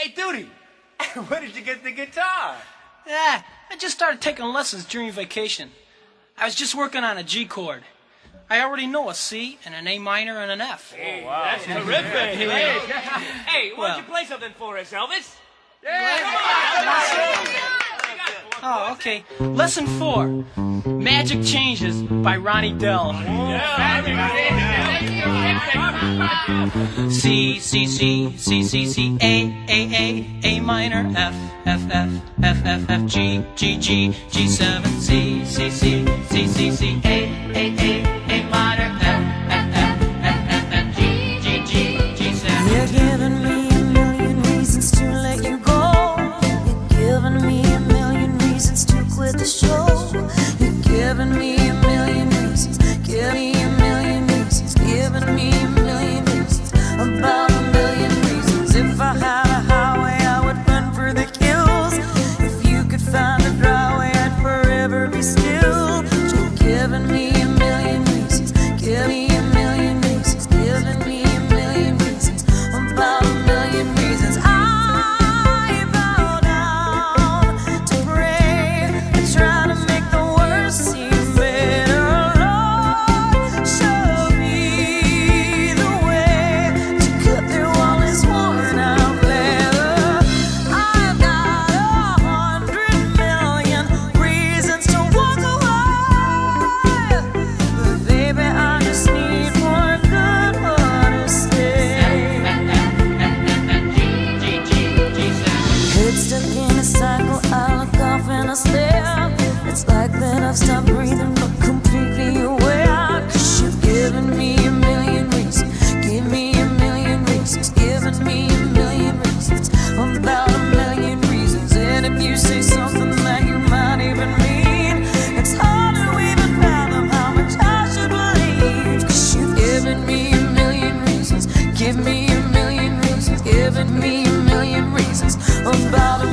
Hey, Doody, where did you get the guitar? Yeah, I just started taking lessons during vacation. I was just working on a G chord. I already know a C and an A minor and an F. Oh, wow. That's terrific. hey, why don't you play something for us, Elvis? Yeah! yeah. Oh, okay. Lesson four Magic Changes by Ronnie Dell. C, C, C, C, C, C, A, A, A, A minor, F, F, F, F, F, F, G, G, G, G7, C, C, C. Give me a million reasons, giving me a million reasons. Oh, About a